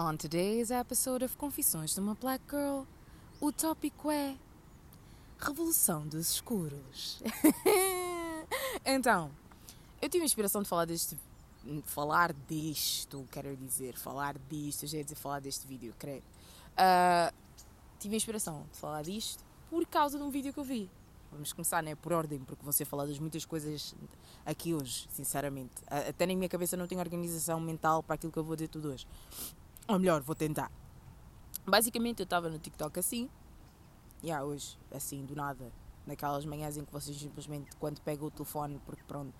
On today's episode of Confissões de uma Black Girl, o tópico é Revolução dos Escuros. então, eu tive a inspiração de falar deste falar disto, quero dizer, falar disto, já ia dizer falar deste vídeo, creio. Uh, tive a inspiração de falar disto por causa de um vídeo que eu vi. Vamos começar, né? Por ordem, porque vou ser falar das muitas coisas aqui hoje, sinceramente. Até na minha cabeça não tenho organização mental para aquilo que eu vou dizer tudo hoje. Ou melhor, vou tentar. Basicamente, eu estava no TikTok assim, e yeah, hoje, assim, do nada, naquelas manhãs em que vocês simplesmente, quando pegam o telefone, porque pronto,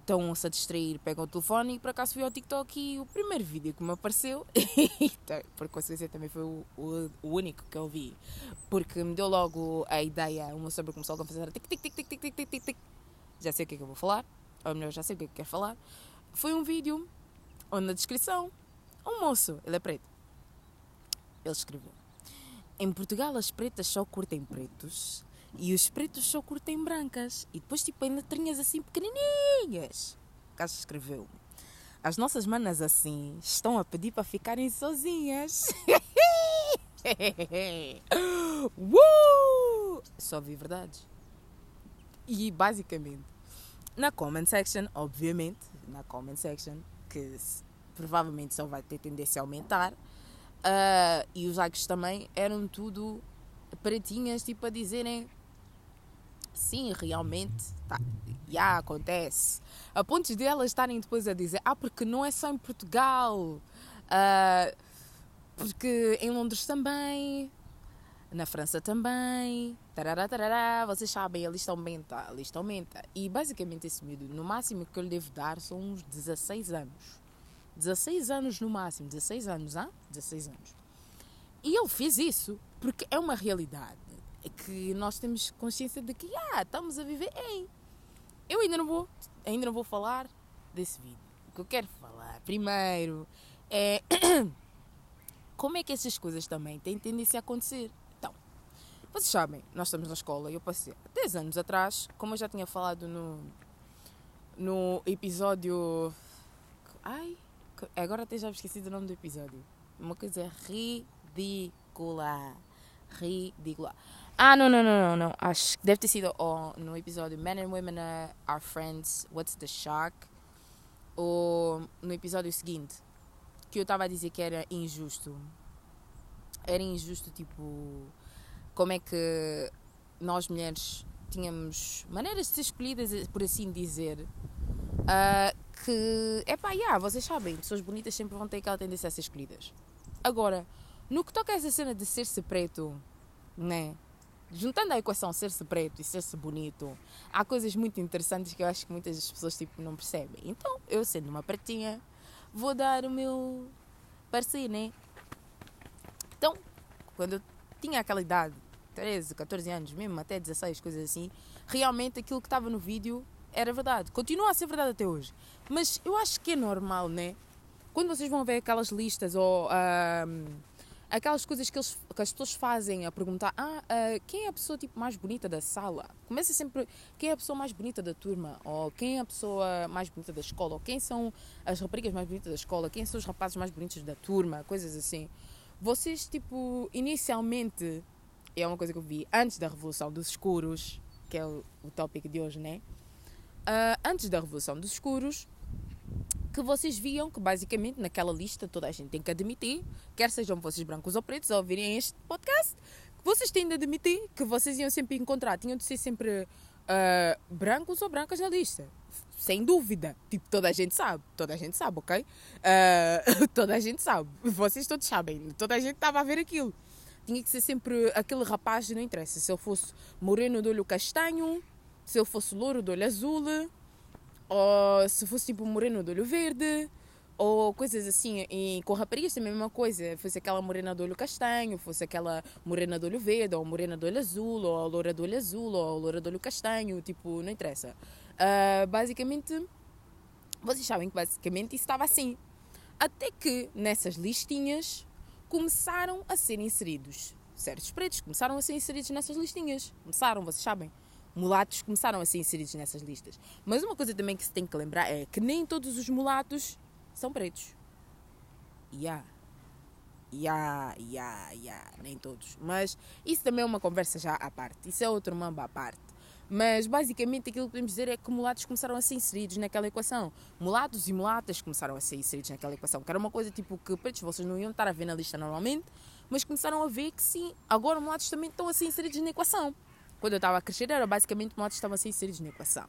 estão-se a distrair, pegam o telefone e por acaso fui ao TikTok e o primeiro vídeo que me apareceu, por coincidência também foi o, o, o, único que eu vi, porque me deu logo a ideia, uma sobre começou a fazer tic tic tic tic tic tic tic tic já sei o que é que eu vou falar, ou melhor, já sei o que é que quero falar. Foi um vídeo onde na descrição, um moço, ele é preto, ele escreveu: Em Portugal as pretas só curtem pretos e os pretos só curtem brancas. E depois, tipo, em letrinhas assim pequenininhas. O caso escreveu: As nossas manas assim estão a pedir para ficarem sozinhas. uh! Só vi verdades. E basicamente, na comment section, obviamente, na comment section, que provavelmente só vai ter tendência a aumentar, uh, e os likes também eram tudo pretinhas, tipo a dizerem sim, realmente, tá, já acontece. A pontos de elas estarem depois a dizer, ah, porque não é só em Portugal, uh, porque em Londres também, na França também, tarará, tarará, vocês sabem, a lista aumenta, a lista aumenta. E basicamente esse miúdo, no máximo que eu lhe devo dar são uns 16 anos. 16 anos no máximo, 16 anos, ah? 16 anos. E ele fez isso porque é uma realidade que nós temos consciência de que ah, estamos a viver em. Eu ainda não vou, ainda não vou falar desse vídeo. O que eu quero falar primeiro é como é que essas coisas também têm tendência a acontecer. Então, vocês sabem, nós estamos na escola e eu passei 10 anos atrás, como eu já tinha falado no, no episódio. Ai, agora até já esqueci o nome do episódio. Uma coisa ridícula. Ridícula. Ah, não, não, não, não, não. Acho que deve ter sido oh, no episódio Men and Women Are Friends, What's the Shock? Ou no episódio seguinte, que eu estava a dizer que era injusto. Era injusto, tipo, como é que nós mulheres tínhamos maneiras de ser escolhidas, por assim dizer. Uh, que, é pá, yeah, vocês sabem, pessoas bonitas sempre vão ter aquela tendência a ser escolhidas. Agora, no que toca a essa cena de ser-se preto, né? juntando a equação ser-se preto e ser-se bonito, há coisas muito interessantes que eu acho que muitas pessoas tipo, não percebem. Então, eu sendo uma pretinha, vou dar o meu parecer, né? Então, quando eu tinha aquela idade, 13, 14 anos, mesmo até 16, coisas assim, realmente aquilo que estava no vídeo era verdade. Continua a ser verdade até hoje. Mas eu acho que é normal, né? Quando vocês vão ver aquelas listas ou. Aquelas coisas que, eles, que as pessoas fazem a perguntar: ah, uh, quem é a pessoa tipo, mais bonita da sala? Começa sempre: quem é a pessoa mais bonita da turma? Ou quem é a pessoa mais bonita da escola? Ou quem são as raparigas mais bonitas da escola? Quem são os rapazes mais bonitos da turma? Coisas assim. Vocês, tipo, inicialmente, é uma coisa que eu vi antes da Revolução dos Escuros, que é o, o tópico de hoje, né? Uh, antes da Revolução dos Escuros, que vocês viam que basicamente naquela lista toda a gente tem que admitir, quer sejam vocês brancos ou pretos a ouvirem este podcast, vocês têm de admitir que vocês iam sempre encontrar, tinham de ser sempre uh, brancos ou brancas na lista. Sem dúvida. Tipo, toda a gente sabe. Toda a gente sabe, ok? Uh, toda a gente sabe. Vocês todos sabem. Toda a gente estava a ver aquilo. Tinha que ser sempre aquele rapaz, não interessa. Se ele fosse moreno do olho castanho, se ele fosse louro do olho azul, ou se fosse tipo moreno de olho verde, ou coisas assim. E com raparigas também a mesma coisa. Fosse aquela morena de olho castanho, fosse aquela morena de olho verde, ou morena de olho azul, ou loura de olho azul, ou loura de olho castanho, tipo, não interessa. Uh, basicamente, vocês sabem que basicamente isso estava assim. Até que nessas listinhas começaram a ser inseridos certos pretos, começaram a ser inseridos nessas listinhas. Começaram, vocês sabem mulatos começaram a ser inseridos nessas listas. Mas uma coisa também que se tem que lembrar é que nem todos os mulatos são pretos. Yeah, Ya, ya, ya, nem todos. Mas isso também é uma conversa já à parte. Isso é outro mamba à parte. Mas basicamente aquilo que podemos dizer é que mulatos começaram a ser inseridos naquela equação. Mulatos e mulatas começaram a ser inseridos naquela equação. Que era uma coisa tipo que pretos vocês não iam estar a ver na lista normalmente, mas começaram a ver que sim, agora mulatos também estão a ser inseridos na equação. Quando eu estava a crescer, era basicamente mulatos estavam a ser inseridos na equação.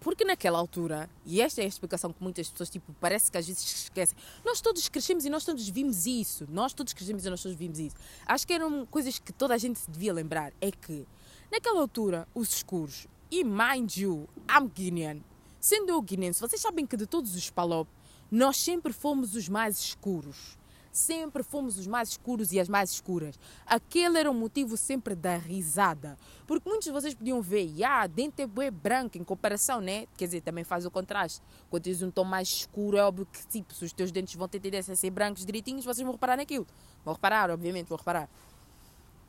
Porque naquela altura, e esta é a explicação que muitas pessoas, tipo, parece que às vezes esquecem, nós todos crescemos e nós todos vimos isso. Nós todos crescemos e nós todos vimos isso. Acho que eram coisas que toda a gente se devia lembrar. É que, naquela altura, os escuros, e mind you, I'm Guinean. Sendo eu guinense, vocês sabem que de todos os palop, nós sempre fomos os mais escuros sempre fomos os mais escuros e as mais escuras. Aquele era o motivo sempre da risada. Porque muitos de vocês podiam ver, ah, dente é branco em comparação, né? Quer dizer, também faz o contraste. Quando tens um tom mais escuro, é óbvio que tipo, se os teus dentes vão ter tendência a ser brancos direitinhos, vocês vão reparar naquilo. Vão reparar, obviamente, vão reparar.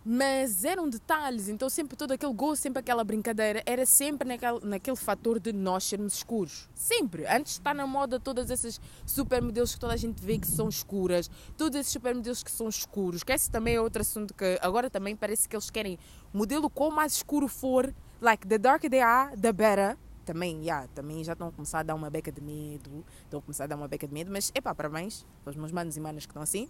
Mas eram detalhes, então sempre todo aquele gosto, sempre aquela brincadeira, era sempre naquele, naquele fator de nós sermos escuros. Sempre. Antes está na moda todas essas super modelos que toda a gente vê que são escuras, todos esses super modelos que são escuros, que esse também é outro assunto que agora também parece que eles querem modelo quanto mais escuro for, like the darker they are, the better. Também, yeah, também já estão a começar a dar uma beca de medo, estão a começar a dar uma beca de medo, mas epá, parabéns para os meus manos e manas que estão assim.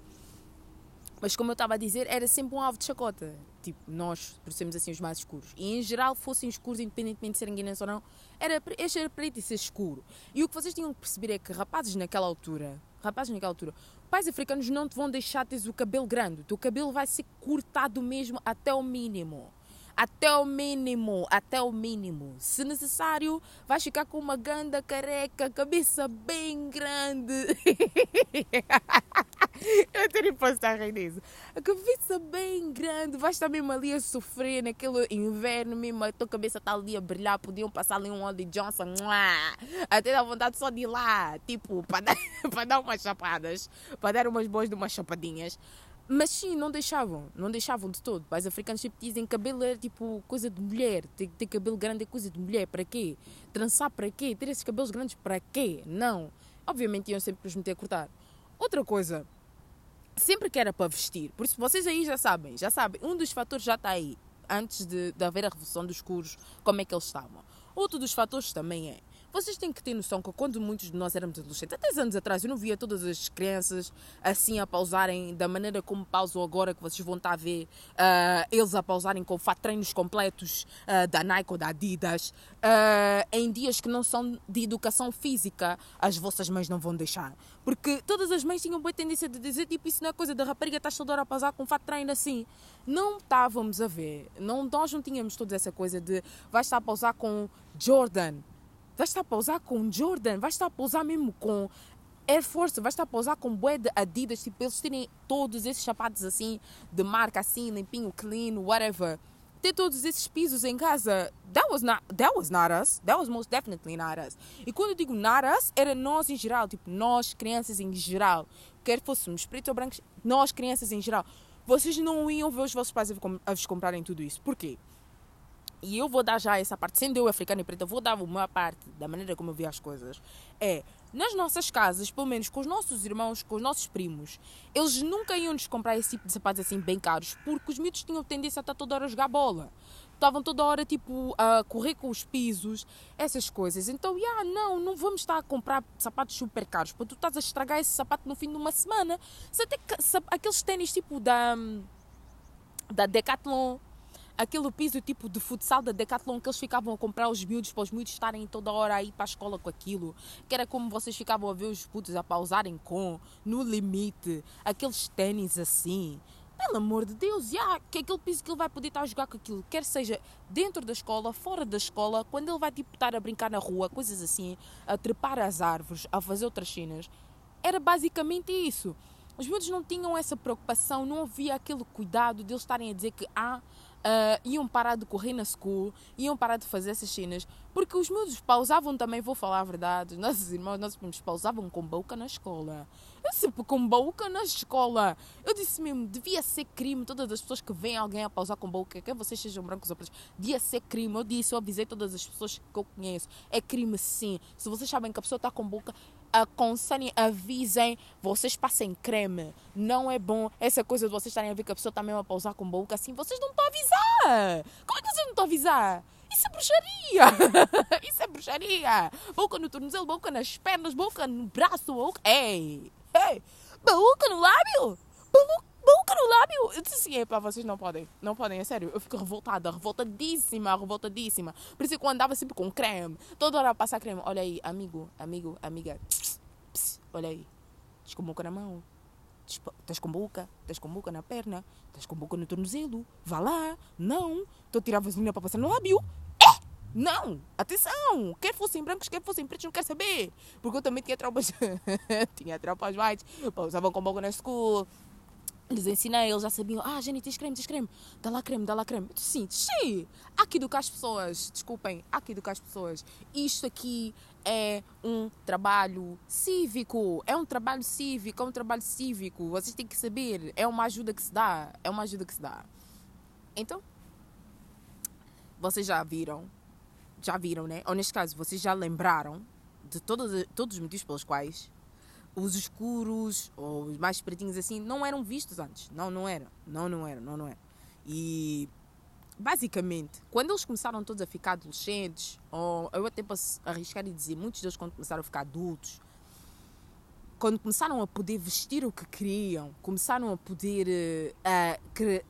Mas como eu estava a dizer, era sempre um alvo de chacota. Tipo, nós, por assim os mais escuros. E em geral fossem escuros, independentemente de serem guineenses ou não, era, este era preto e ser escuro. E o que vocês tinham que perceber é que rapazes naquela altura, rapazes naquela altura, pais africanos não te vão deixar ter o cabelo grande. O teu cabelo vai ser cortado mesmo até o mínimo até o mínimo, até o mínimo. Se necessário, vais ficar com uma ganda careca, cabeça bem grande. Posso estar a. A cabeça bem grande, vais estar mesmo ali a sofrer naquele inverno mesmo, a tua cabeça está ali a brilhar, podiam passar ali um Ollie Johnson, até dá vontade só de ir lá, tipo, para dar, para dar umas chapadas, para dar umas boas de umas chapadinhas. Mas sim, não deixavam, não deixavam de todo. Pais africanos sempre dizem cabelo é tipo coisa de mulher, ter, ter cabelo grande é coisa de mulher, para quê? Trançar para quê? Ter esses cabelos grandes para quê? Não. Obviamente iam sempre os meter a cortar. Outra coisa, sempre que era para vestir, por isso vocês aí já sabem, já sabem, um dos fatores já está aí, antes de, de haver a revolução dos cursos, como é que eles estavam. Outro dos fatores também é vocês têm que ter noção que quando muitos de nós éramos adolescentes, há 10 anos atrás, eu não via todas as crianças assim a pausarem da maneira como pausam agora, que vocês vão estar a ver uh, eles a pausarem com treinos completos uh, da Nike ou da Adidas, uh, em dias que não são de educação física, as vossas mães não vão deixar. Porque todas as mães tinham boa tendência de dizer, tipo, isso não é coisa da rapariga, estás toda hora a pausar com fato treino assim. Não estávamos a ver, não, nós não tínhamos toda essa coisa de vais estar a pausar com Jordan, Vais estar a pousar com Jordan, vais estar a pousar mesmo com Air Force, vais estar a pousar com bué de Adidas, tipo, eles terem todos esses sapatos assim, de marca assim, limpinho, clean, whatever. Ter todos esses pisos em casa, that was not, that was not us. That was most definitely not us. E quando eu digo not us, era nós em geral, tipo, nós crianças em geral. Quer fôssemos pretos ou brancos, nós crianças em geral. Vocês não iam ver os vossos pais a vos comprarem tudo isso. Porquê? E eu vou dar já essa parte, sendo eu africana e preta, vou dar uma parte da maneira como eu vi as coisas. É, nas nossas casas, pelo menos com os nossos irmãos, com os nossos primos, eles nunca iam nos comprar esse tipo de sapatos assim bem caros, porque os miúdos tinham tendência a estar toda hora a jogar bola. Estavam toda hora, tipo, a correr com os pisos, essas coisas. Então, yeah, não, não vamos estar a comprar sapatos super caros, porque tu estás a estragar esse sapato no fim de uma semana. Se até aqueles ténis tipo da, da Decathlon, aquele piso tipo de futsal da Decathlon que eles ficavam a comprar os miúdos para os miúdos estarem toda hora a ir para a escola com aquilo, que era como vocês ficavam a ver os putos a pausarem com, no limite, aqueles ténis assim. Pelo amor de Deus, yeah, que aquele piso que ele vai poder estar a jogar com aquilo, quer seja dentro da escola, fora da escola, quando ele vai tipo, estar a brincar na rua, coisas assim, a trepar as árvores, a fazer outras cenas. Era basicamente isso. Os miúdos não tinham essa preocupação, não havia aquele cuidado de eles estarem a dizer que ah, uh, iam parar de correr na school, iam parar de fazer essas cenas, porque os meus pausavam também, vou falar a verdade, nossos irmãos, nossos primos pausavam com boca na escola. Eu sempre com boca na escola. Eu disse mesmo, devia ser crime, todas as pessoas que veem alguém a pausar com boca, quer vocês sejam brancos ou pretos, devia ser crime. Eu disse, eu avisei todas as pessoas que eu conheço, é crime sim. Se vocês sabem que a pessoa está com boca, aconselhem, avisem, vocês passem creme. Não é bom essa coisa de vocês estarem a ver que a pessoa está mesmo a pausar com boca assim. Vocês não estão a avisar. Como é que vocês não estão a avisar? Isso é bruxaria! Isso é bruxaria! Boca no tornozelo, boca nas pernas, boca no braço, boca. Ei! Ei! Boca no lábio! Boca no lábio! Eu disse assim: epá, vocês não podem, não podem, é sério. Eu fico revoltada, revoltadíssima, revoltadíssima. Por isso que eu andava sempre com creme, toda hora a passar creme. Olha aí, amigo, amigo, amiga. Pss, pss, olha aí, estás com boca na mão. Estás com boca, estás com boca na perna, estás com boca no tornozelo. Vá lá, não. Estou a tirar vaselina para passar no lábio. Não! Atenção! Quer fossem brancos, quer fossem pretos, não quero saber. Porque eu também tinha tropas. tinha tropas whites. Usavam com boca na school. Lhes ensinei, eles já sabiam. Ah, Jenny, tens creme, tens creme. Dá lá creme, dá lá creme. Sim, sim. Há que educar as pessoas. Desculpem, há que educar as pessoas. Isto aqui é um trabalho cívico. É um trabalho cívico, é um trabalho cívico. Vocês têm que saber. É uma ajuda que se dá. É uma ajuda que se dá. Então, vocês já viram já viram, né? Ou neste caso, vocês já lembraram de todos, todos os motivos pelos quais os escuros ou os mais pretinhos assim não eram vistos antes. Não, não eram. Não, não eram. Não, não eram. E basicamente, quando eles começaram todos a ficar adolescentes, ou eu até posso arriscar e dizer, muitos deles quando começaram a ficar adultos, quando começaram a poder vestir o que queriam, começaram a poder uh,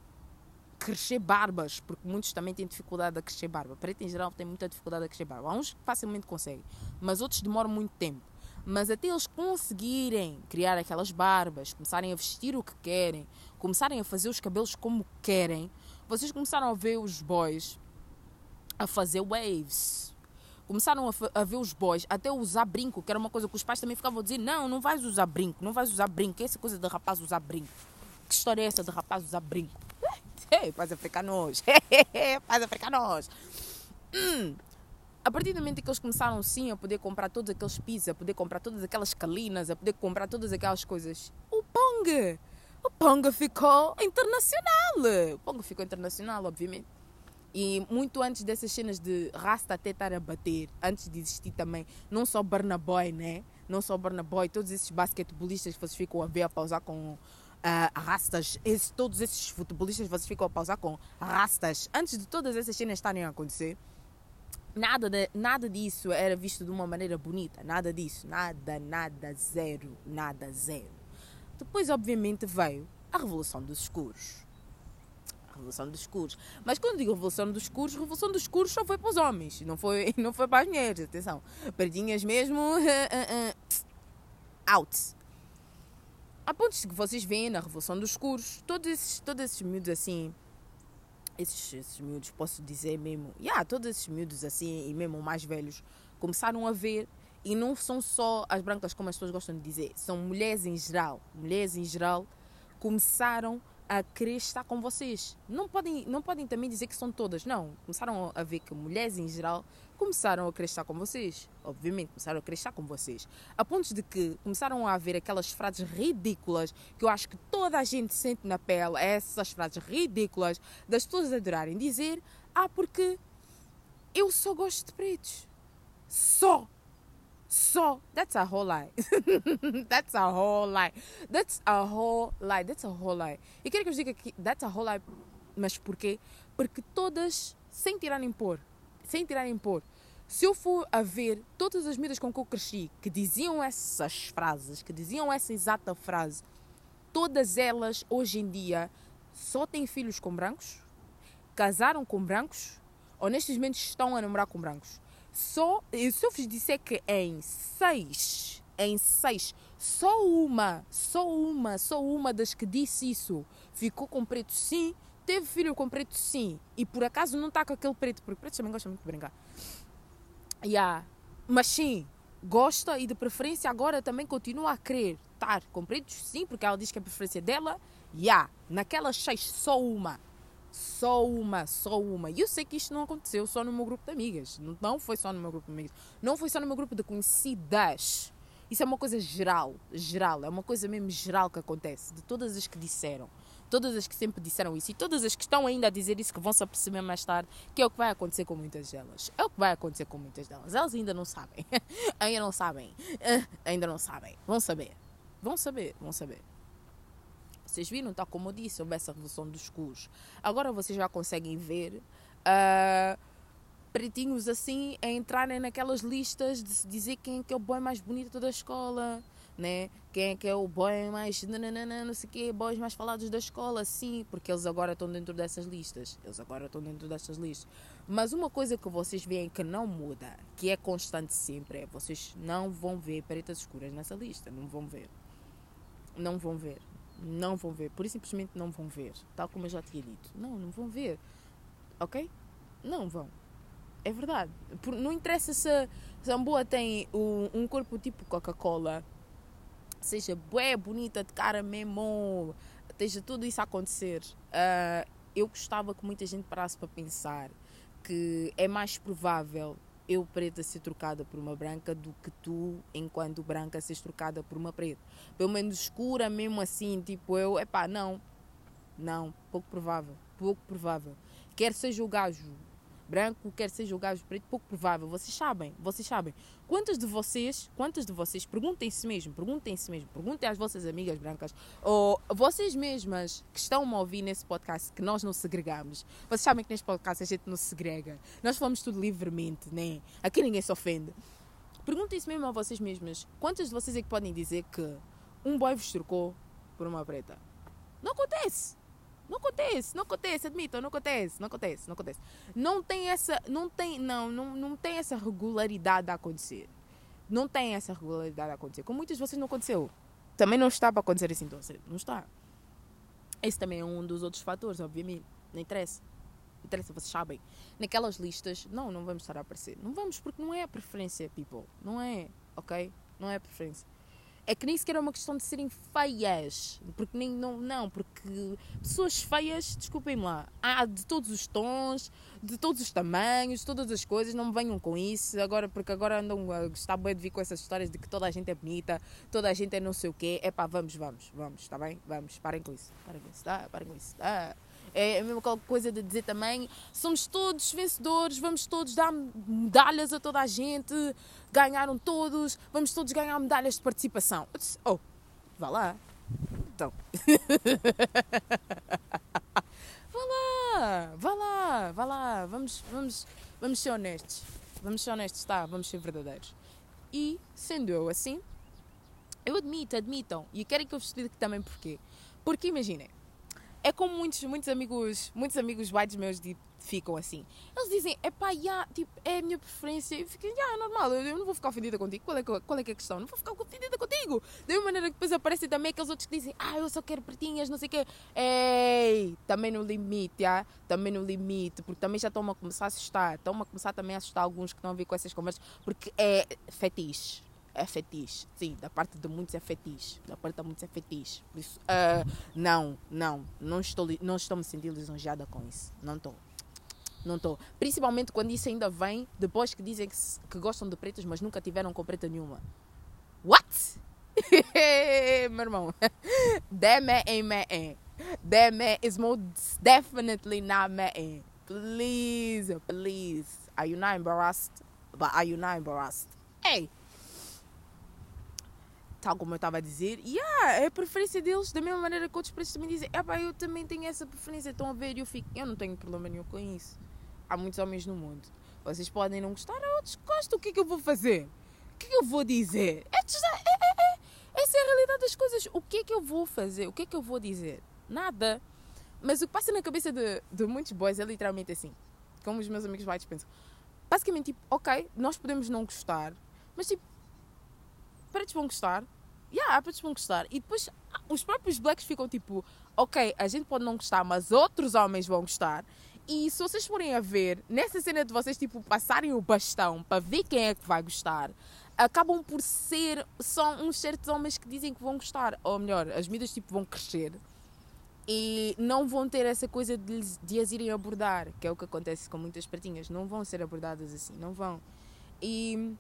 crescer barbas, porque muitos também têm dificuldade a crescer barba. Preto em geral tem muita dificuldade a crescer barba. Há uns que facilmente conseguem, mas outros demoram muito tempo. Mas até eles conseguirem criar aquelas barbas, começarem a vestir o que querem, começarem a fazer os cabelos como querem, vocês começaram a ver os boys a fazer waves. Começaram a, a ver os boys até usar brinco, que era uma coisa que os pais também ficavam a dizer: não, não vais usar brinco, não vais usar brinco. Essa coisa de rapaz usar brinco? Que história é essa de rapaz usar brinco? Pais africanos. pais africanos. Hum. A partir do momento que eles começaram sim a poder comprar todos aqueles pisos, a poder comprar todas aquelas calinas, a poder comprar todas aquelas coisas, o Pong, o Pong ficou internacional. O Pong ficou internacional, obviamente. E muito antes dessas cenas de rasta até estar a bater, antes de existir também, não só Burna Boy, né? Não só Burna Boy, todos esses basquetebolistas que vocês ficam a ver a pausar com uh, rastas, todos esses futebolistas vocês ficam a pausar com rastas, antes de todas essas cenas estarem a acontecer, nada, de, nada disso era visto de uma maneira bonita, nada disso, nada, nada, zero, nada, zero. Depois, obviamente, veio a Revolução dos Escuros. A Revolução dos Escuros. Mas quando digo Revolução dos Escuros, Revolução dos Escuros só foi para os homens, não foi, não foi para as mulheres, atenção. Perdinhas mesmo, out a pontos que vocês veem na Revolução dos Escuros, todos esses, todos esses miúdos assim, esses, esses miúdos, posso dizer mesmo, yeah, todos esses miúdos assim, e mesmo mais velhos, começaram a ver, e não são só as brancas como as pessoas gostam de dizer, são mulheres em geral, mulheres em geral, começaram a querer estar com vocês. Não podem, não podem também dizer que são todas, não. Começaram a ver que mulheres em geral começaram a estar com vocês. Obviamente, começaram a estar com vocês. A ponto de que começaram a haver aquelas frases ridículas que eu acho que toda a gente sente na pele, essas frases ridículas das pessoas adorarem dizer: Ah, porque eu só gosto de pretos. Só. Só. That's a whole lie. that's a whole lie. That's a whole lie. That's a whole lie. E quero que eu diga que that's a whole lie. Mas porquê? Porque todas, sem tirar nem pôr, sem tirar nem pôr, se eu for a ver todas as miúdas com que eu cresci que diziam essas frases, que diziam essa exata frase, todas elas hoje em dia só têm filhos com brancos, casaram com brancos ou nestes momentos estão a namorar com brancos. Só, se eu vos disser que em seis, em seis, só uma, só uma, só uma das que disse isso ficou com preto sim, teve filho com preto sim, e por acaso não está com aquele preto, porque preto também gosta muito de brincar. Yeah. Mas sim, gosta e de preferência agora também continua a querer estar com pretos sim, porque ela diz que é a preferência dela. Yeah. Naquelas seis, só uma só uma, só uma. E eu sei que isto não aconteceu só no meu grupo de amigas. Não foi só no meu grupo de amigas. Não foi só no meu grupo de conhecidas. Isso é uma coisa geral, geral. É uma coisa mesmo geral que acontece. De todas as que disseram. Todas as que sempre disseram isso e todas as que estão ainda a dizer isso que vão se aperceber mais tarde que é o que vai acontecer com muitas delas. É o que vai acontecer com muitas delas. Elas ainda não sabem. ainda não sabem. ainda não sabem. Vão saber. Vão saber. Vão saber. Vocês viram, tal como eu disse, houve essa revolução dos cus. Agora vocês já conseguem ver uh, pretinhos assim a entrarem naquelas listas de se dizer quem é que é o boy mais bonito da escola né? Quem é que é o boy mais. Nananana, não sei quê, boys mais falados da escola, sim, porque eles agora estão dentro dessas listas. Eles agora estão dentro dessas listas. Mas uma coisa que vocês veem que não muda, que é constante sempre, é vocês não vão ver pretas escuras nessa lista. Não vão ver. Não vão ver. Não vão ver. Por simplesmente não vão ver. Tal como eu já tinha dito. Não, não vão ver. Ok? Não vão. É verdade. Não interessa se Zamboa tem um corpo tipo Coca-Cola seja bué bonita de cara mesmo, esteja tudo isso a acontecer. Uh, eu gostava que muita gente parasse para pensar que é mais provável eu preta ser trocada por uma branca do que tu, enquanto branca, seres trocada por uma preta. Pelo menos escura mesmo assim, tipo eu, epá, não. Não, pouco provável, pouco provável. Quer seja o gajo branco, quer seja o gajo preto, pouco provável. Vocês sabem, vocês sabem. Quantas de vocês, quantas de vocês, perguntem-se mesmo, perguntem-se mesmo, perguntem às vossas amigas brancas, ou vocês mesmas que estão a ouvir nesse podcast, que nós não segregamos. Vocês sabem que neste podcast a gente não se segrega. Nós falamos tudo livremente, né? Aqui ninguém se ofende. Perguntem-se mesmo a vocês mesmas, quantas de vocês é que podem dizer que um boy vos trocou por uma preta? Não acontece. Não acontece, não acontece, admitam, não acontece, não acontece, não acontece. Não tem essa, não tem, não, não, não tem essa regularidade a acontecer. Não tem essa regularidade a acontecer. Com muitas de vocês não aconteceu. Também não está para acontecer assim tão cedo. Não está. Esse também é um dos outros fatores, obviamente. Não interessa. Não interessa, vocês sabem. Naquelas listas, não, não vamos estar a aparecer. Não vamos porque não é a preferência, people. Não é, ok? Não é a preferência. É que nem sequer é uma questão de serem feias. Porque nem, não, não, porque pessoas feias, desculpem-me lá, há de todos os tons, de todos os tamanhos, todas as coisas, não me venham com isso. Agora, porque agora andam a gostar bem de vir com essas histórias de que toda a gente é bonita, toda a gente é não sei o quê. É pá, vamos, vamos, vamos, está bem? Vamos, parem com isso. Parem com isso, tá? Parem com isso, tá? É a mesma coisa de dizer também: somos todos vencedores, vamos todos dar medalhas a toda a gente, ganharam todos, vamos todos ganhar medalhas de participação. Oh, vá lá. Então. vá lá, vá lá, vá lá. Vamos, vamos, vamos ser honestos. Vamos ser honestos, tá? Vamos ser verdadeiros. E, sendo eu assim, eu admito, admitam. E querem que eu vos explique também porquê. Porque imaginem, é como muitos, muitos amigos, muitos amigos whites meus tipo, ficam assim. Eles dizem, é pá, yeah, tipo, é a minha preferência. E fiquem, yeah, é normal, eu, não vou ficar ofendida contigo. Qual é, qual é que é a questão? Não vou ficar ofendida contigo. Da mesma maneira que depois aparecem também aqueles outros que dizem, ah, eu só quero pretinhas, não sei o quê. Ei, também no limite, também no limite, porque também já estão a começar a assustar. Estão a começar também a assustar alguns que estão a vir com essas conversas, porque é fetiche é fetiche. Sim, da parte de muitos é fetiche. Da parte de muitos é fetiche. Por isso, uh, não, não, não estou, não estou me sentindo lisonjeada com isso. Não estou. Não estou. Principalmente quando isso ainda vem depois que dizem que, que gostam de pretos, mas nunca tiveram com preta nenhuma. What? Meu irmão. Ain't man. That man is most definitely not man. Please, please. Are you not embarrassed? But are you not embarrassed? Hey! Tal como eu estava a dizer, e yeah, é a preferência deles, da mesma maneira que outros preços também dizem, é pá, eu também tenho essa preferência, estão a ver, eu fico, eu não tenho problema nenhum com isso. Há muitos homens no mundo. Vocês podem não gostar, há outros gostam, o que é que eu vou fazer? O que é que eu vou dizer? É, é, é, é, essa é a realidade das coisas. O que é que eu vou fazer? O que é que eu vou dizer? Nada. Mas o que passa na cabeça de, de muitos boys é literalmente assim. Como os meus amigos whites pensam. Basicamente, tipo, ok, nós podemos não gostar, mas tipo, pretos vão gostar, yeah, pretos vão gostar. E depois os próprios blacks ficam tipo, ok, a gente pode não gostar, mas outros homens vão gostar. E se vocês forem a ver, nessa cena de vocês tipo passarem o bastão para ver quem é que vai gostar, acabam por ser só uns certos homens que dizem que vão gostar. Ou melhor, as medidas tipo vão crescer e não vão ter essa coisa de, de as irem abordar, que é o que acontece com muitas pratinhas. Não vão ser abordadas assim, não vão. E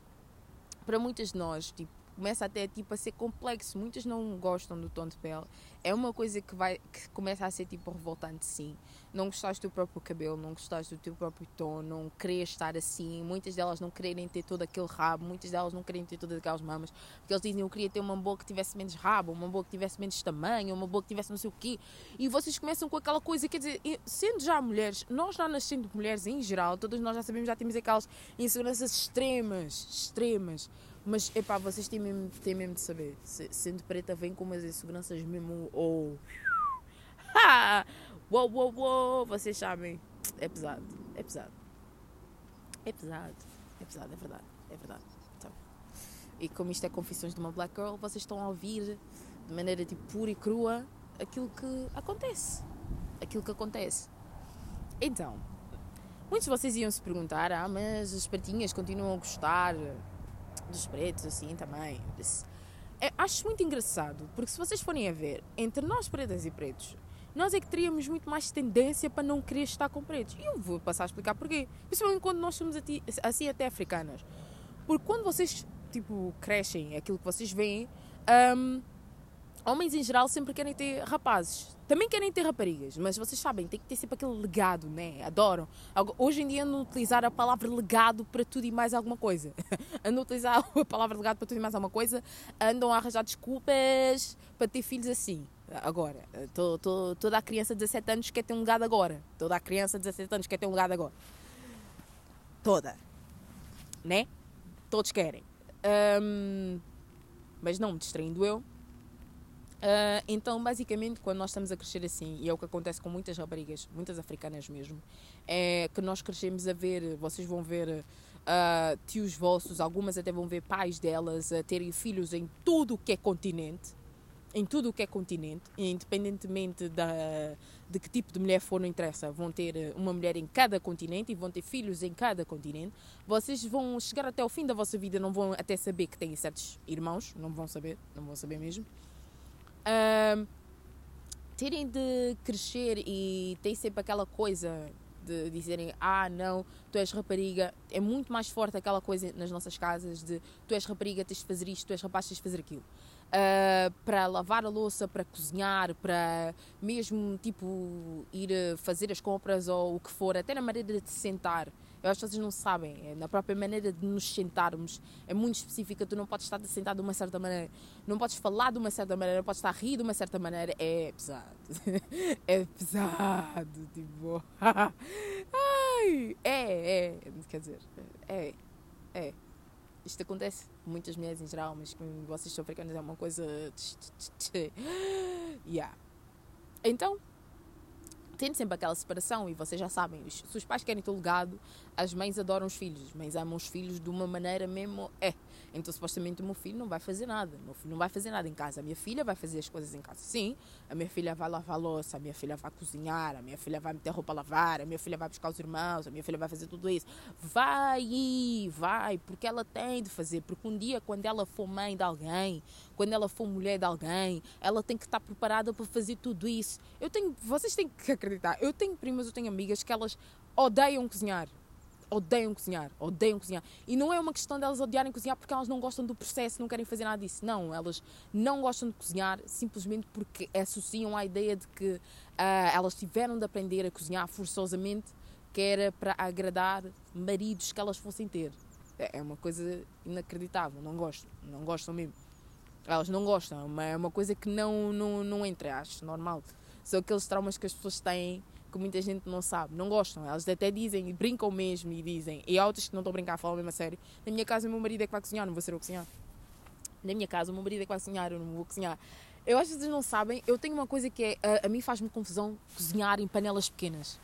para muitas de nós, tipo, começa até tipo a ser complexo. Muitas não gostam do tom de pele. É uma coisa que vai que começa a ser tipo revoltante, sim. Não gostaste do próprio cabelo, não gostaste do teu próprio tom, não queres estar assim. Muitas delas não querem ter todo aquele rabo, muitas delas não querem ter todas aquelas mamas, porque eles dizem eu queria ter uma boca que tivesse menos rabo, uma boca que tivesse menos tamanho, uma boca que tivesse não sei o quê. E vocês começam com aquela coisa, quer dizer, sendo já mulheres, nós já nascendo mulheres em geral, todas nós já sabemos, já temos aquelas inseguranças extremas, extremas mas, epá, vocês têm mesmo, têm mesmo de saber. Sendo preta, vem com umas inseguranças mesmo. Ou. Oh. uou, uou, uou! Vocês sabem. É pesado. É pesado. É pesado. É pesado, é verdade. É verdade. Então, e como isto é Confissões de uma Black Girl, vocês estão a ouvir de maneira tipo pura e crua aquilo que acontece. Aquilo que acontece. Então, muitos de vocês iam se perguntar: ah, mas as pretinhas continuam a gostar dos pretos, assim também. É, acho muito engraçado, porque se vocês forem a ver, entre nós pretas e pretos, nós é que teríamos muito mais tendência para não querer estar com pretos. E eu vou passar a explicar porquê. Principalmente quando nós somos assim até africanas. Porque quando vocês, tipo, crescem, aquilo que vocês veem, um, homens em geral sempre querem ter rapazes. Também querem ter raparigas, mas vocês sabem, tem que ter sempre aquele legado, né? Adoram. Hoje em dia andam a utilizar a palavra legado para tudo e mais alguma coisa. andam a utilizar a palavra legado para tudo e mais alguma coisa. Andam a arranjar desculpas para ter filhos assim. Agora, tô, tô, toda a criança de 17 anos quer ter um legado agora. Toda a criança de 17 anos quer ter um legado agora. Toda. Né? Todos querem. Um, mas não me distraindo eu Uh, então, basicamente, quando nós estamos a crescer assim, e é o que acontece com muitas raparigas, muitas africanas mesmo, é que nós crescemos a ver, vocês vão ver uh, tios vossos, algumas até vão ver pais delas a terem filhos em tudo o que é continente, em tudo o que é continente, independentemente da, de que tipo de mulher for, não interessa, vão ter uma mulher em cada continente e vão ter filhos em cada continente. Vocês vão chegar até o fim da vossa vida, não vão até saber que têm certos irmãos, não vão saber, não vão saber mesmo uh, terem de crescer e tem sempre aquela coisa de dizerem ah não, tu és rapariga, é muito mais forte aquela coisa nas nossas casas de tu és rapariga, tens de fazer isto, tu és rapaz, tens de fazer aquilo. Uh, para lavar a louça, para cozinhar, para mesmo tipo ir fazer as compras ou o que for, até na maneira de sentar. Eu acho que vocês não sabem, é, na própria maneira de nos sentarmos é muito específica. Tu não podes estar sentado de uma certa maneira, não podes falar de uma certa maneira, não podes estar a rir de uma certa maneira. É pesado. é pesado, tipo. Ai, é, é. Quer dizer, é, é. Isto acontece muitas mulheres em geral, mas com vocês são africanos é uma coisa. Yeah. Então, tem sempre aquela separação e vocês já sabem, se os pais querem ter legado, as mães adoram os filhos, as mães amam os filhos de uma maneira mesmo. É. Então, supostamente, o meu filho não vai fazer nada. Meu filho não vai fazer nada em casa. A minha filha vai fazer as coisas em casa. Sim, a minha filha vai lavar louça, a minha filha vai cozinhar, a minha filha vai meter roupa a lavar, a minha filha vai buscar os irmãos, a minha filha vai fazer tudo isso. Vai, vai, porque ela tem de fazer. Porque um dia, quando ela for mãe de alguém, quando ela for mulher de alguém, ela tem que estar preparada para fazer tudo isso. Eu tenho, vocês têm que acreditar. Eu tenho primas, eu tenho amigas que elas odeiam cozinhar odeiam cozinhar, odeiam cozinhar. E não é uma questão delas odiarem cozinhar porque elas não gostam do processo, não querem fazer nada disso. Não, elas não gostam de cozinhar simplesmente porque associam a ideia de que uh, elas tiveram de aprender a cozinhar forçosamente, que era para agradar maridos que elas fossem ter. É, é uma coisa inacreditável, não gostam, não gostam mesmo. Elas não gostam, é uma coisa que não, não, não entra, acho normal. São aqueles traumas que as pessoas têm que muita gente não sabe, não gostam. Elas até dizem, brincam mesmo e dizem. E há outras que não estão a brincar, falam mesmo a sério. Na minha casa, o meu marido é que vai cozinhar, não vou ser eu cozinhar. Na minha casa, o meu marido é que vai cozinhar, eu não vou cozinhar. Eu acho que vocês não sabem, eu tenho uma coisa que é, a, a mim faz-me confusão cozinhar em panelas pequenas.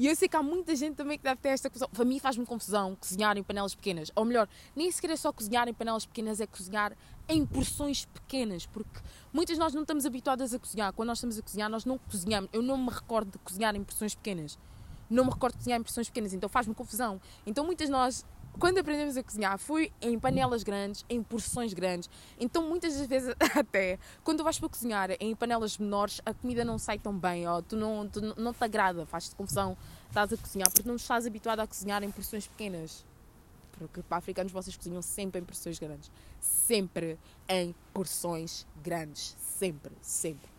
E eu sei que há muita gente também que deve ter esta confusão. Para mim faz-me confusão cozinhar em panelas pequenas. Ou melhor, nem sequer é só cozinhar em panelas pequenas, é cozinhar em porções pequenas. Porque muitas nós não estamos habituadas a cozinhar. Quando nós estamos a cozinhar, nós não cozinhamos. Eu não me recordo de cozinhar em porções pequenas. Não me recordo de cozinhar em porções pequenas, então faz-me confusão. Então muitas nós quando aprendemos a cozinhar, fui em panelas grandes, em porções grandes. Então, muitas das vezes, até quando vais para cozinhar em panelas menores, a comida não sai tão bem, ou tu não, tu não te agrada, faz-te confusão, estás a cozinhar, porque não estás habituado a cozinhar em porções pequenas. Porque para africanos vocês cozinham sempre em porções grandes. Sempre em porções grandes. Sempre, sempre.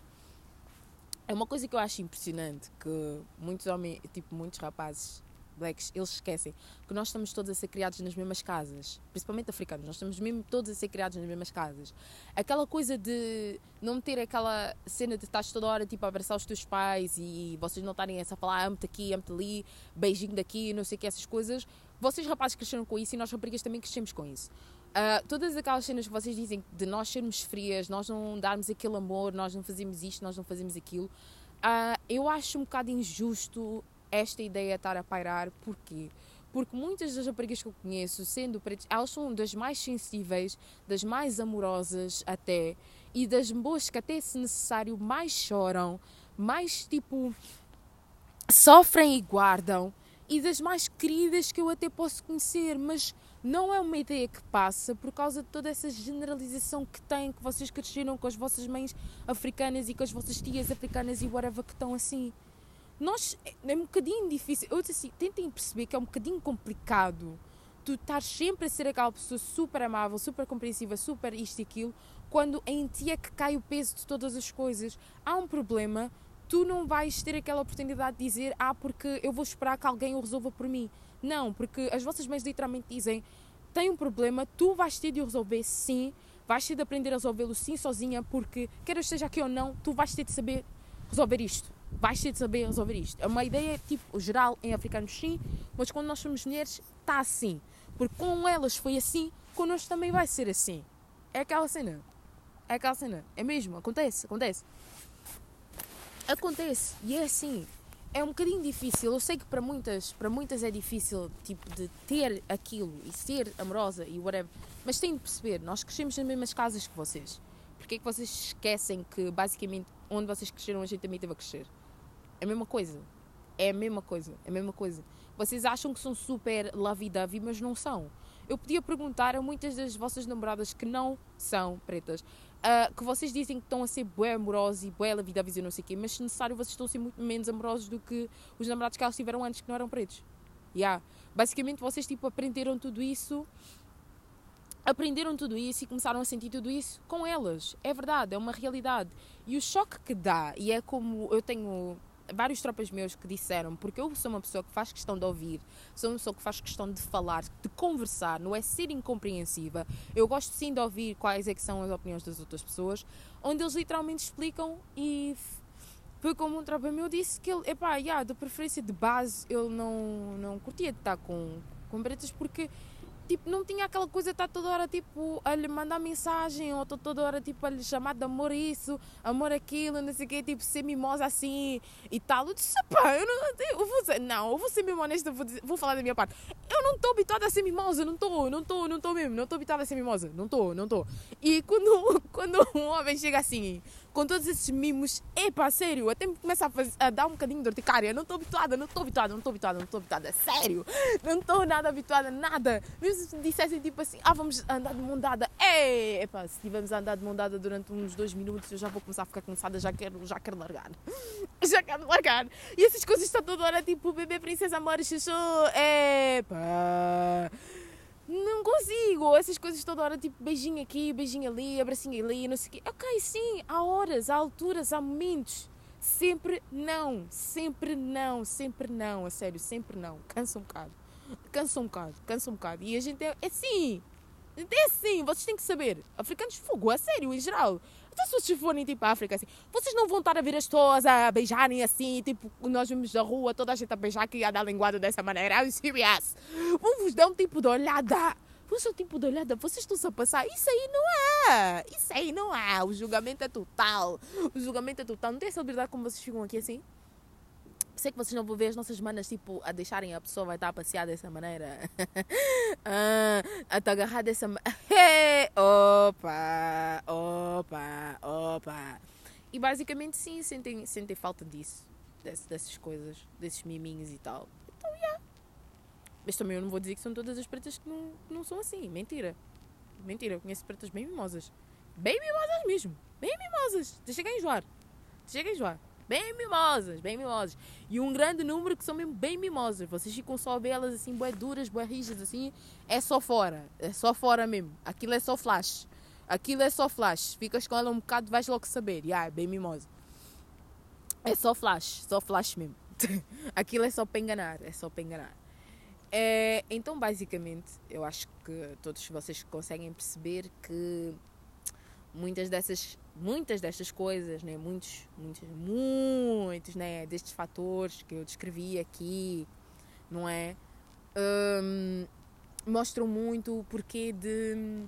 É uma coisa que eu acho impressionante que muitos homens, tipo, muitos rapazes blacks, eles esquecem que nós estamos todos a ser criados nas mesmas casas, principalmente africanos, nós estamos mesmo todos a ser criados nas mesmas casas. Aquela coisa de não ter aquela cena de estás toda hora tipo, a abraçar os teus pais e vocês não estarem a falar amo-te aqui, amo-te ali, beijinho daqui, não sei o que, essas coisas. Vocês rapazes cresceram com isso e nós raparigas também crescemos com isso. Uh, todas aquelas cenas que vocês dizem de nós sermos frias, nós não darmos aquele amor, nós não fazemos isto, nós não fazemos aquilo, uh, eu acho um bocado injusto esta ideia estar a pairar. Porquê? Porque muitas das raparigas que eu conheço, sendo pretas, elas são das mais sensíveis, das mais amorosas até, e das boas que até se necessário mais choram, mais tipo sofrem e guardam, e das mais queridas que eu até posso conhecer, mas não é uma ideia que passa por causa de toda essa generalização que têm, que vocês cresceram com as vossas mães africanas e com as vossas tias africanas e whatever que estão assim nós é um bocadinho difícil. Eu disse assim, tentem perceber que é um bocadinho complicado tu estar sempre a ser aquela pessoa super amável, super compreensiva, super isto e aquilo, quando em ti é que cai o peso de todas as coisas. Há um problema, tu não vais ter aquela oportunidade de dizer, ah, porque eu vou esperar que alguém o resolva por mim. Não, porque as vossas mães literalmente dizem, tem um problema, tu vais ter de o resolver sim, vais ter de aprender a resolvê-lo sim sozinha, porque quer eu esteja aqui ou não, tu vais ter de saber resolver isto vais ter de saber resolver isto. É uma ideia, tipo, geral em africanos sim, mas quando nós somos mulheres, está assim. Porque com elas foi assim, connosco também vai ser assim. É aquela cena. É aquela cena. É mesmo, acontece, acontece. Acontece. E é assim. É um bocadinho difícil. Eu sei que para muitas, para muitas é difícil, tipo, de ter aquilo e ser amorosa e whatever. Mas tem de perceber, nós crescemos nas mesmas casas que vocês. Porque é que vocês esquecem que, basicamente, onde vocês cresceram, a gente também teve a crescer? É a mesma coisa. É a mesma coisa. É a mesma coisa. Vocês acham que são super lovey-dovey, mas não são. Eu podia perguntar a muitas das vossas namoradas que não são pretas, uh, que vocês dizem que estão a ser bué amorosos e bué lovey-dovey e não sei o quê, mas se necessário vocês estão a ser muito menos amorosos do que os namorados que elas tiveram antes que não eram pretos. Yeah. Basicamente vocês tipo aprenderam tudo isso aprenderam tudo isso e começaram a sentir tudo isso com elas. É verdade, é uma realidade. E o choque que dá, e é como eu tenho vários tropas meus que disseram, porque eu sou uma pessoa que faz questão de ouvir, sou uma pessoa que faz questão de falar, de conversar, não é ser incompreensiva. Eu gosto sim de ouvir quais é que são as opiniões das outras pessoas, onde eles literalmente explicam e foi como um tropa meu disse que ele, epá, yeah, de preferência de base, ele não, não curtia de estar com, com pretas porque tipo, não tinha aquela coisa estar toda hora tipo, a lhe mandar mensagem ou toda hora tipo, a lhe chamar de amor isso, amor aquilo, não sei o quê, tipo, ser mimosa assim e tal. Eu disse, pá, eu não, eu vou ser, não, eu vou ser mesmo honesta, vou, vou falar da minha parte. Eu não estou habituada a ser mimosa, não estou, não estou, não estou mesmo, não estou habituada a ser mimosa, não estou, não estou. E quando, quando um homem chega assim com todos esses mimos, epá, sério, até me começa a, fazer, a dar um bocadinho de urticária. Não estou habituada, não estou habituada, não estou habituada, não estou habituada, sério, não estou nada habituada, nada. Mesmo se dissessem tipo assim, ah, vamos andar de mão dada, ei, epá, se tivermos a andar de mão dada durante uns dois minutos, eu já vou começar a ficar cansada, já quero, já quero largar, já quero largar. E essas coisas estão toda hora tipo, bebê, princesa, amor, chuchu, epá. Não consigo. Essas coisas toda hora, tipo, beijinho aqui, beijinho ali, abracinho ali, não sei o quê. Ok, sim, há horas, há alturas, há momentos. Sempre não, sempre não, sempre não, a sério, sempre não. Cansa um bocado. Cansa um bocado, cansa um bocado. E a gente é, é assim. É assim, vocês têm que saber. Africanos fogo, a sério, em geral. Até se vocês forem tipo à África assim, vocês não vão estar a ver as pessoas a beijarem assim, tipo, nós vemos da rua toda a gente a beijar que ia dar linguada dessa maneira. I'm serious. Vão vos dar um tipo de olhada. Vos um tipo de olhada, vocês estão-se a passar. Isso aí não é. Isso aí não é. O julgamento é total. O julgamento é total. Não tem essa habilidade como vocês ficam aqui assim? Sei que vocês não vão ver as nossas manas tipo a deixarem a pessoa vai estar a passear dessa maneira. Ah, a te agarrar dessa maneira opa! Opa! Opa! E basicamente sim sentem, sentem falta disso dessas, dessas coisas desses miminhos e tal. Então yeah. mas também eu não vou dizer que são todas as pretas que não, que não são assim mentira. Mentira eu conheço pretas bem mimosas. Bem mimosas mesmo bem mimosas. Chega a enjoar chega a enjoar bem mimosas, bem mimosas. E um grande número que são mesmo bem mimosas. Vocês ficam só a ver elas assim, bué duras, bué rijas, assim. É só fora. É só fora mesmo. Aquilo é só flash. Aquilo é só flash. Ficas com ela um bocado, vais logo saber. Yeah, é bem mimosa. É só flash. Só flash mesmo. Aquilo é só para enganar. É só para enganar. É, então, basicamente, eu acho que todos vocês conseguem perceber que muitas dessas muitas destas coisas, né, muitos, muitos, muitos, né, destes fatores que eu descrevi aqui, não é, um, mostram muito o porquê de,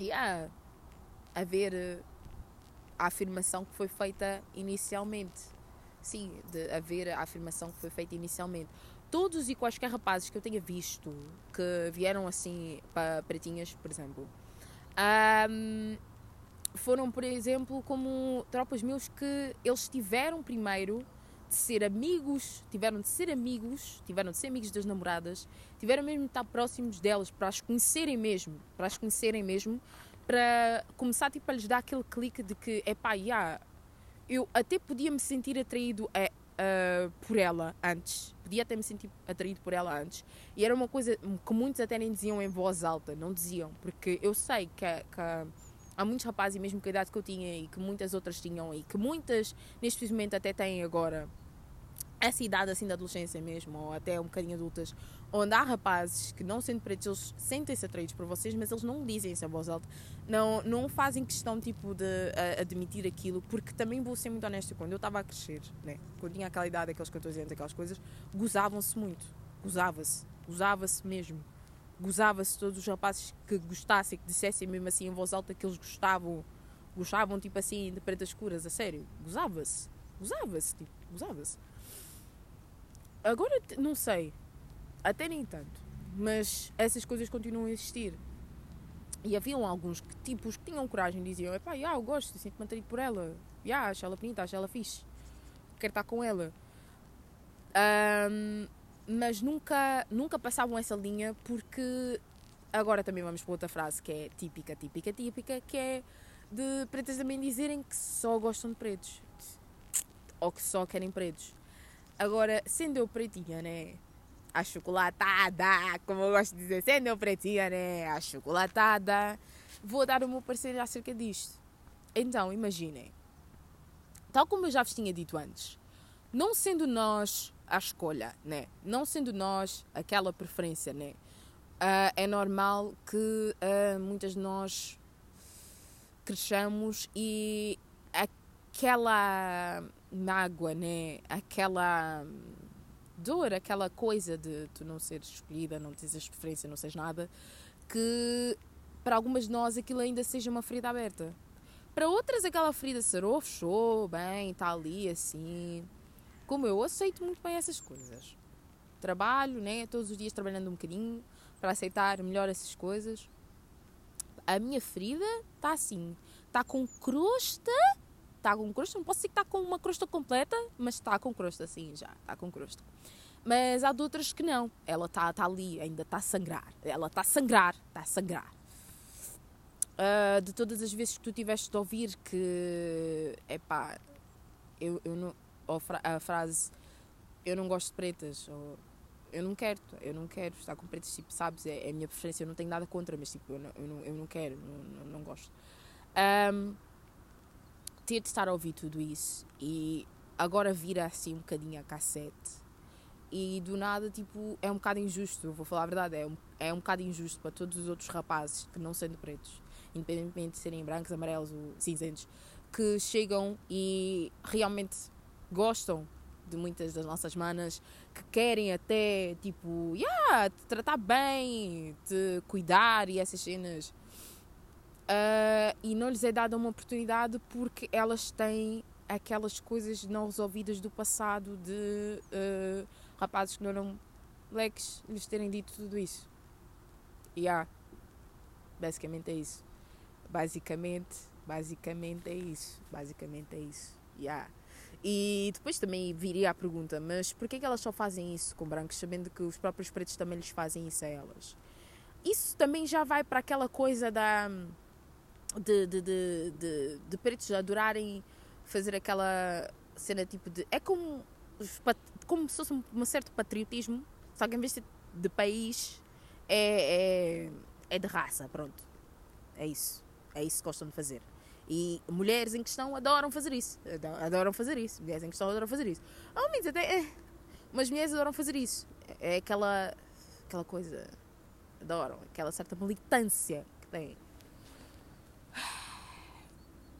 yeah, haver a afirmação que foi feita inicialmente, sim, de haver a afirmação que foi feita inicialmente. Todos e quaisquer rapazes que eu tenha visto que vieram assim para pretinhas, por exemplo, um, foram, por exemplo, como tropas meus que eles tiveram primeiro de ser amigos, tiveram de ser amigos, tiveram de ser amigos das namoradas, tiveram mesmo de estar próximos delas para as conhecerem mesmo, para as conhecerem mesmo, para começar tipo, a lhes dar aquele clique de que, é pá, yeah, eu até podia me sentir atraído a, por ela antes, podia até me sentir atraído por ela antes, e era uma coisa que muitos até nem diziam em voz alta, não diziam, porque eu sei que, que há muitos rapazes, e mesmo com a idade que eu tinha e que muitas outras tinham, e que muitas neste momento até têm agora essa idade assim da adolescência mesmo, ou até um bocadinho adultas, onde há rapazes que não sendo pretos, eles sentem-se atraídos por vocês, mas eles não dizem isso a voz alta, não, não fazem questão tipo de a, admitir aquilo, porque também vou ser muito honesta, quando eu estava a crescer, né, quando tinha aquela idade, aqueles 14 anos, aquelas coisas, gozavam-se muito, gozava-se, gozava-se mesmo gozava-se todos os rapazes que gostassem, que dissessem mesmo assim em voz alta que eles gostavam, gostavam tipo assim de pretas escuras, a sério, gozava-se, gozava-se, tipo, gozava-se. Agora não sei, até nem tanto, mas essas coisas continuam a existir. E haviam alguns que, tipos que tinham coragem diziam: pá, yeah, eu gosto, sinto-me atraído por ela, yeah, acho ela bonita, acho ela fixe, quero estar com ela. Um, mas nunca, nunca passavam essa linha porque agora também vamos para outra frase que é típica, típica, típica, que é de pretas também dizerem que só gostam de pretos ou que só querem pretos. Agora, sendo eu pretinha, né? A chocolatada, como eu gosto de dizer, sendo eu pretinha, né? A chocolatada, vou dar o meu parecer acerca disto. Então, imaginem, tal como eu já vos tinha dito antes, não sendo nós a escolha, né? Não sendo nós aquela preferência, né? Uh, é normal que uh, muitas de nós cresçamos e aquela mágoa, né? Aquela dor, aquela coisa de tu não seres escolhida, não teres preferência, não seres nada, que para algumas de nós aquilo ainda seja uma ferida aberta. Para outras aquela ferida sarou, fechou, bem, está ali assim como eu aceito muito bem essas coisas. Trabalho, né? Todos os dias trabalhando um bocadinho para aceitar melhor essas coisas. A minha ferida está assim. Está com crosta. Está com crosta. Não posso dizer que está com uma crosta completa, mas está com crosta, sim, já. Está com crosta. Mas há de outras que não. Ela está tá ali, ainda está a sangrar. Ela está a sangrar. Está a sangrar. Uh, de todas as vezes que tu tiveste de ouvir que. Epá, eu, eu não ou a frase eu não gosto de pretas, ou eu não quero, eu não quero estar com pretas, tipo, sabes, é, é a minha preferência, eu não tenho nada contra, mas tipo, eu não, eu não, eu não quero, não, não, não gosto. Um, ter de estar a ouvir tudo isso e agora vira assim um bocadinho a cassete e do nada, tipo, é um bocado injusto, vou falar a verdade, é um, é um bocado injusto para todos os outros rapazes que não sendo pretos, independentemente de serem brancos, amarelos ou cinzentos, que chegam e realmente gostam de muitas das nossas manas que querem até tipo, yeah, te tratar bem, te cuidar e essas cenas. Uh, e não lhes é dada uma oportunidade porque elas têm aquelas coisas não resolvidas do passado de uh, rapazes que não eram leques lhes terem dito tudo isso. Yeah. Basicamente é isso. Basicamente, basicamente é isso. Basicamente é isso. Yeah. E depois também viria a pergunta, mas por que elas só fazem isso com brancos, sabendo que os próprios pretos também lhes fazem isso a elas? Isso também já vai para aquela coisa da de, de, de, de, de pretos adorarem fazer aquela cena tipo de. É como, como se fosse um, certo patriotismo, só que em vez de, de país é, é, é de raça, pronto. É isso. É isso que gostam de fazer. E mulheres em questão adoram fazer isso. Adoram fazer isso. Mulheres em questão adoram fazer isso. Homens até. É. Mas mulheres adoram fazer isso. É aquela. aquela coisa. Adoram. Aquela certa militância que têm.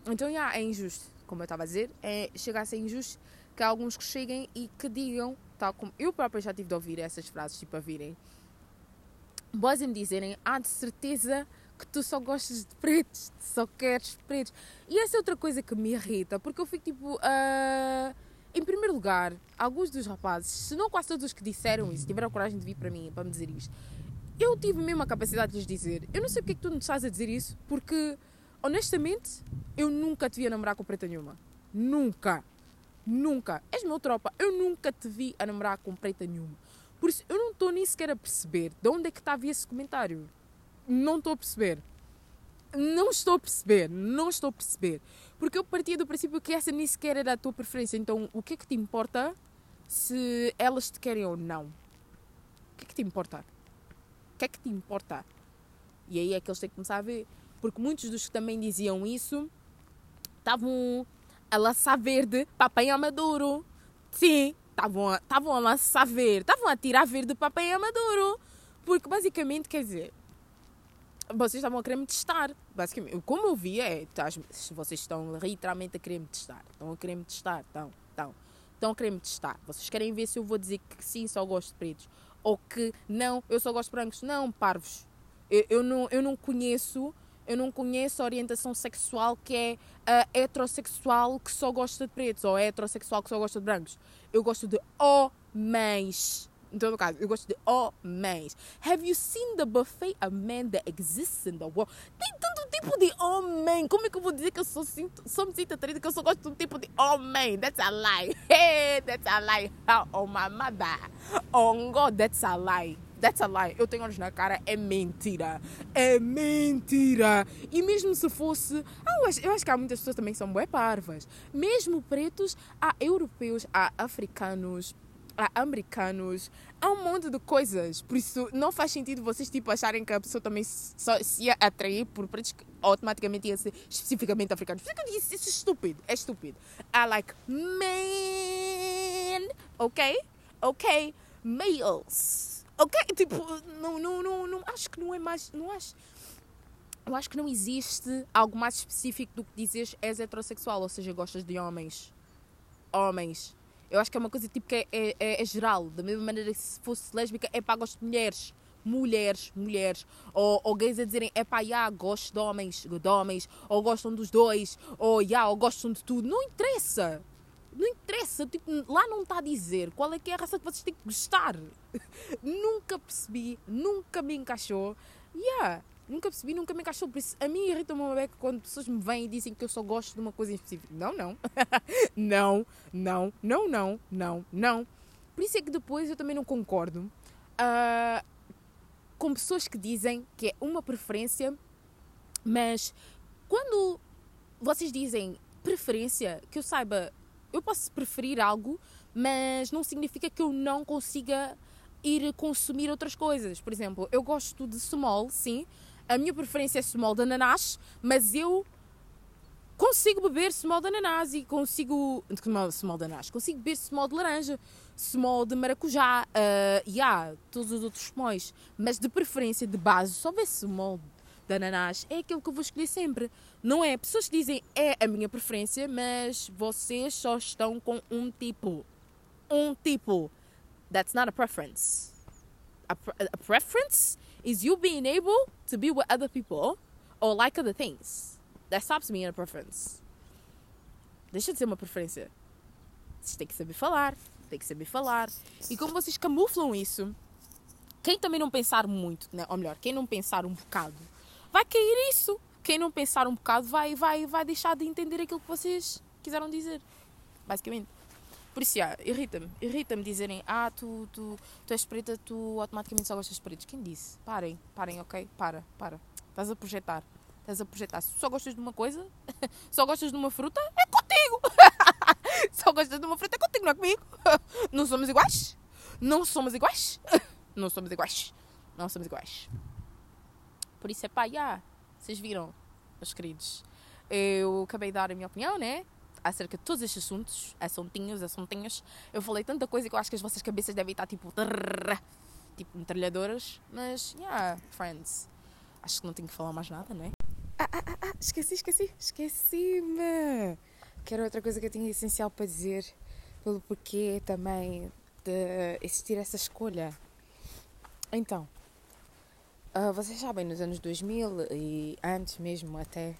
Então, é injusto. Como eu estava a dizer, é, chega a ser injusto que há alguns que cheguem e que digam, tal como eu própria já tive de ouvir essas frases, tipo a virem, boas me dizerem, ah, de certeza que tu só gostas de pretos, só queres pretos. E essa é outra coisa que me irrita, porque eu fico tipo. Uh, em primeiro lugar, alguns dos rapazes, se não quase todos os que disseram isso, tiveram coragem de vir para mim para me dizer isto, eu tive mesmo a capacidade de lhes dizer: eu não sei porque é que tu me estás a dizer isso, porque honestamente eu nunca te vi a namorar com preta nenhuma. Nunca. Nunca. És meu tropa. Eu nunca te vi a namorar com preta nenhuma. Por isso, eu não estou nem sequer a perceber de onde é que estava esse comentário. Não estou a perceber. Não estou a perceber. Não estou a perceber. Porque eu partia do princípio que essa nem sequer era a tua preferência. Então, o que é que te importa se elas te querem ou não? O que é que te importa? O que é que te importa? E aí é que eles têm que começar a ver. Porque muitos dos que também diziam isso estavam a lançar verde para apanhar Maduro. Sim, estavam a, a lançar verde. Estavam a tirar verde para apanhar Maduro. Porque basicamente, quer dizer, vocês estavam a querer me testar. Basicamente, como eu via, é, vocês estão literalmente a querer me testar. Estão a querer me testar, estão, estão. Estão a querer me testar. Vocês querem ver se eu vou dizer que sim, só gosto de pretos. Ou que não, eu só gosto de brancos. Não, parvos. Eu, eu, não, eu não conheço eu não conheço a orientação sexual que é uh, heterossexual que só gosta de pretos ou heterossexual que só gosta de brancos. Eu gosto de homens. Em todo caso, eu gosto de homens. Have you seen the buffet of men that exists in the world? Tem tanto tipo de homem. Como é que eu vou dizer que eu sou, sou me sinto atraída que eu só gosto de um tipo de homem? That's a lie. Hey, that's a lie. Oh, my mother. Oh, God, that's a lie. That's a lie. Eu tenho olhos na cara, é mentira. É mentira. E mesmo se fosse. Ah, eu, acho, eu acho que há muitas pessoas também que são bué parvas. Mesmo pretos, há europeus, há africanos, há americanos, há um monte de coisas. Por isso, não faz sentido vocês tipo, acharem que a pessoa também só se ia atrair por pretos que automaticamente ia ser especificamente africanos. Por isso, isso, isso é estúpido. É estúpido. I like men. Ok? Ok? Males. Ok? Tipo, não, não, não, não acho que não é mais. Não acho. Eu acho que não existe algo mais específico do que dizeres és heterossexual, ou seja, gostas de homens. Homens. Eu acho que é uma coisa tipo que é, é, é, geral. Da mesma maneira que se fosse lésbica, é pá, gosto de mulheres. Mulheres, mulheres. Ou, ou gays a dizerem, é pá, já, gosto de homens, de homens. Ou gostam dos dois. Ou já, ou gostam de tudo. Não interessa. Não interessa, tipo, lá não está a dizer qual é que é a raça que vocês têm que gostar. nunca percebi, nunca me encaixou. Yeah, nunca percebi, nunca me encaixou. Por isso, a mim irrita-me uma beca quando pessoas me vêm e dizem que eu só gosto de uma coisa em específico. Não, não. não, não, não, não, não, não. Por isso é que depois eu também não concordo uh, com pessoas que dizem que é uma preferência, mas quando vocês dizem preferência, que eu saiba, eu posso preferir algo, mas não significa que eu não consiga ir consumir outras coisas. Por exemplo, eu gosto de small, sim. A minha preferência é small de ananás, mas eu consigo beber small de ananás e consigo. Small de ananás. Consigo beber small de laranja, small de maracujá, uh, e há todos os outros smalls. Mas de preferência, de base, só ver small de ananás é aquilo que eu vou escolher sempre. Não é? Pessoas que dizem é a minha preferência, mas vocês só estão com um tipo. Um tipo. That's not a preference. A, a preference is you being able to be with other people or like other things. That stops being a preference. Deixa de ser uma preferência. Vocês têm que saber falar. Tem que saber falar. E como vocês camuflam isso, quem também não pensar muito, né? ou melhor, quem não pensar um bocado vai cair isso. Quem não pensar um bocado vai, vai, vai deixar de entender aquilo que vocês quiseram dizer. Basicamente. Por isso, yeah, irrita-me. Irrita-me dizerem, ah, tu, tu, tu és preta, tu automaticamente só gostas de pretos. Quem disse? Parem, parem, ok? Para, para. Estás a projetar. Estás a projetar. Se só gostas de uma coisa, só gostas de uma fruta, é contigo. Só gostas de uma fruta, continua comigo. Não somos iguais? Não somos iguais? Não somos iguais. Não somos iguais. Por isso é pá, já. Vocês viram, meus queridos. Eu acabei de dar a minha opinião, né? Acerca de todos estes assuntos, assuntinhos, assuntinhos. Eu falei tanta coisa que eu acho que as vossas cabeças devem estar tipo. Tipo, metralhadoras. Mas, yeah, friends. Acho que não tenho que falar mais nada, né? Ah, ah, ah, ah esqueci, esqueci, esqueci-me! Que era outra coisa que eu tinha essencial para dizer, pelo porquê também de existir essa escolha. Então, uh, vocês sabem, nos anos 2000 e antes mesmo até,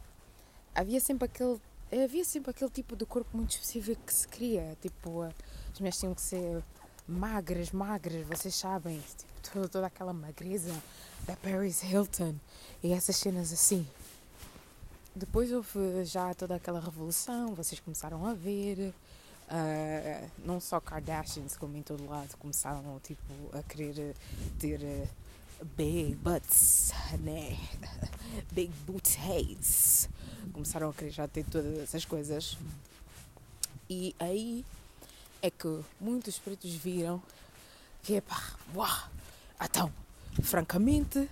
havia sempre aquele havia sempre aquele tipo de corpo muito específico que se cria. Tipo, as mulheres tinham que ser magras, magras, vocês sabem. Tipo, toda, toda aquela magreza da Paris Hilton e essas cenas assim. Depois houve já toda aquela revolução, vocês começaram a ver. Uh, não só Kardashians, como em todo lado, começaram tipo, a querer ter big butts, né? Big booties. Começaram a querer já ter todas essas coisas. E aí é que muitos pretos viram que, pá, uau, então, francamente,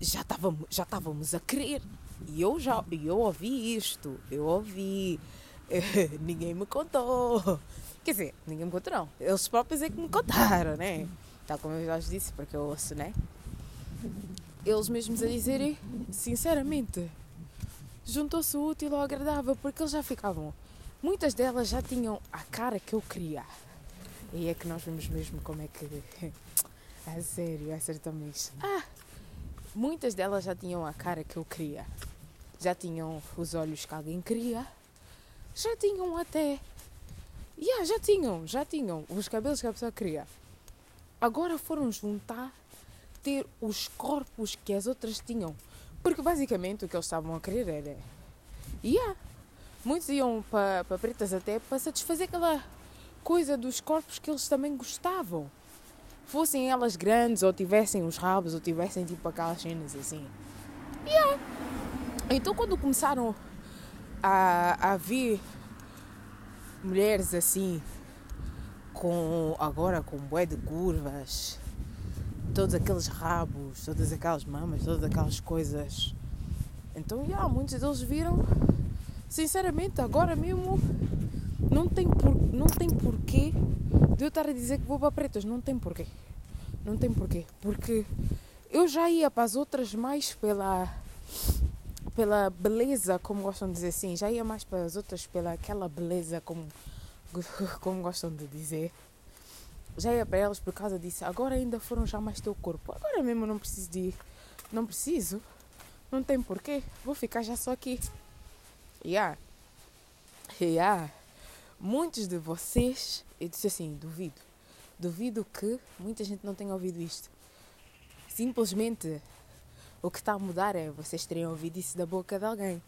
já estávamos, já estávamos a querer. E eu já eu ouvi isto, eu ouvi. ninguém me contou. Quer dizer, ninguém me contou, não. Eles próprios é que me contaram, né? Tal como eu já disse, porque eu ouço, né? Eles mesmos a dizerem, sinceramente, juntou-se o útil ao agradável, porque eles já ficavam. Muitas delas já tinham a cara que eu queria. E é que nós vemos mesmo como é que. A sério, acertamos isso. Ah! Muitas delas já tinham a cara que eu queria. Já tinham os olhos que alguém queria. Já tinham até. Yeah, já tinham, já tinham os cabelos que a pessoa queria. Agora foram juntar ter os corpos que as outras tinham. Porque basicamente o que eles estavam a querer era. Yeah. Muitos iam para pa pretas até para satisfazer aquela coisa dos corpos que eles também gostavam fossem elas grandes ou tivessem os rabos ou tivessem tipo aquelas cenas assim. Yeah. Então quando começaram a, a vir mulheres assim com agora com bué de curvas, todos aqueles rabos, todas aquelas mamas, todas aquelas coisas. Então, yeah, muitos deles viram, sinceramente, agora mesmo não tem, por, não tem porquê de eu estar a dizer que vou para pretas. Não tem porquê. Não tem porquê. Porque eu já ia para as outras mais pela pela beleza, como gostam de dizer assim, já ia mais para as outras pela aquela beleza, como, como gostam de dizer. Já ia para elas por causa disso. Agora ainda foram já mais teu corpo. Agora mesmo não preciso de ir. Não preciso. Não tem porquê. Vou ficar já só aqui. Yeah. Yeah muitos de vocês, eu disse assim, duvido, duvido que muita gente não tenha ouvido isto. Simplesmente o que está a mudar é vocês terem ouvido isso da boca de alguém.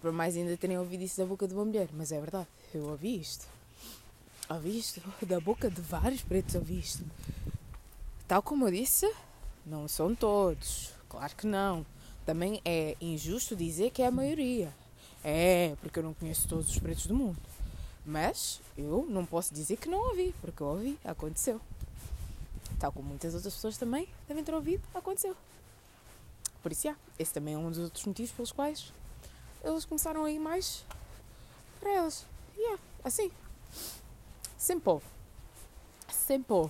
Por mais ainda terem ouvido isso da boca de uma mulher. Mas é verdade, eu ouvi isto. Ouvi isto da boca de vários pretos, ouvi isto. Tal como eu disse, não são todos. Claro que não. Também é injusto dizer que é a maioria. É, porque eu não conheço todos os pretos do mundo. Mas eu não posso dizer que não ouvi, porque eu ouvi, aconteceu. Tal como muitas outras pessoas também devem ter ouvido, aconteceu. Por isso, yeah, esse também é um dos outros motivos pelos quais eles começaram a ir mais para elas. Yeah, assim. Simple. Simple.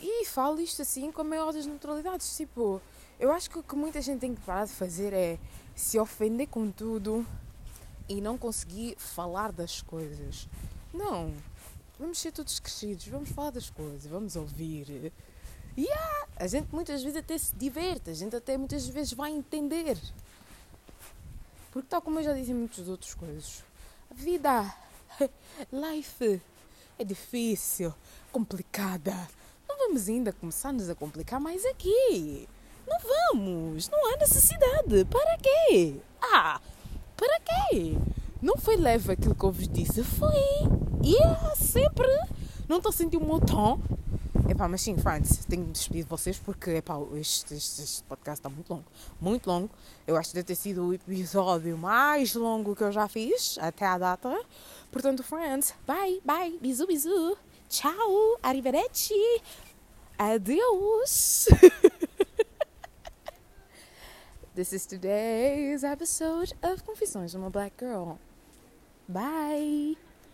E falo isto assim com a maior das naturalidades. Tipo, eu acho que o que muita gente tem que parar de fazer é se ofender com tudo e não conseguir falar das coisas. Não. Vamos ser todos crescidos, vamos falar das coisas, vamos ouvir. E yeah, a gente muitas vezes até se diverte, a gente até muitas vezes vai entender. Porque tal como eu já disse em muitas outras coisas, a vida, life, é difícil, complicada. Não vamos ainda começar-nos a complicar mais aqui. Não vamos, não há necessidade. Para quê? Ah, para quê? Não foi leve aquilo que eu vos disse. Foi. E é sempre. Não estou a sentir o meu tom. Epá, mas sim, Friends, tenho de despedir de vocês porque epá, este, este, este podcast está muito longo. Muito longo. Eu acho que deve ter sido o episódio mais longo que eu já fiz até à data. Portanto, Friends, bye, bye, bisu, bisu. Tchau, arrivederci. Adeus. This is today's episode of Confissões de uma Black Girl. Bye!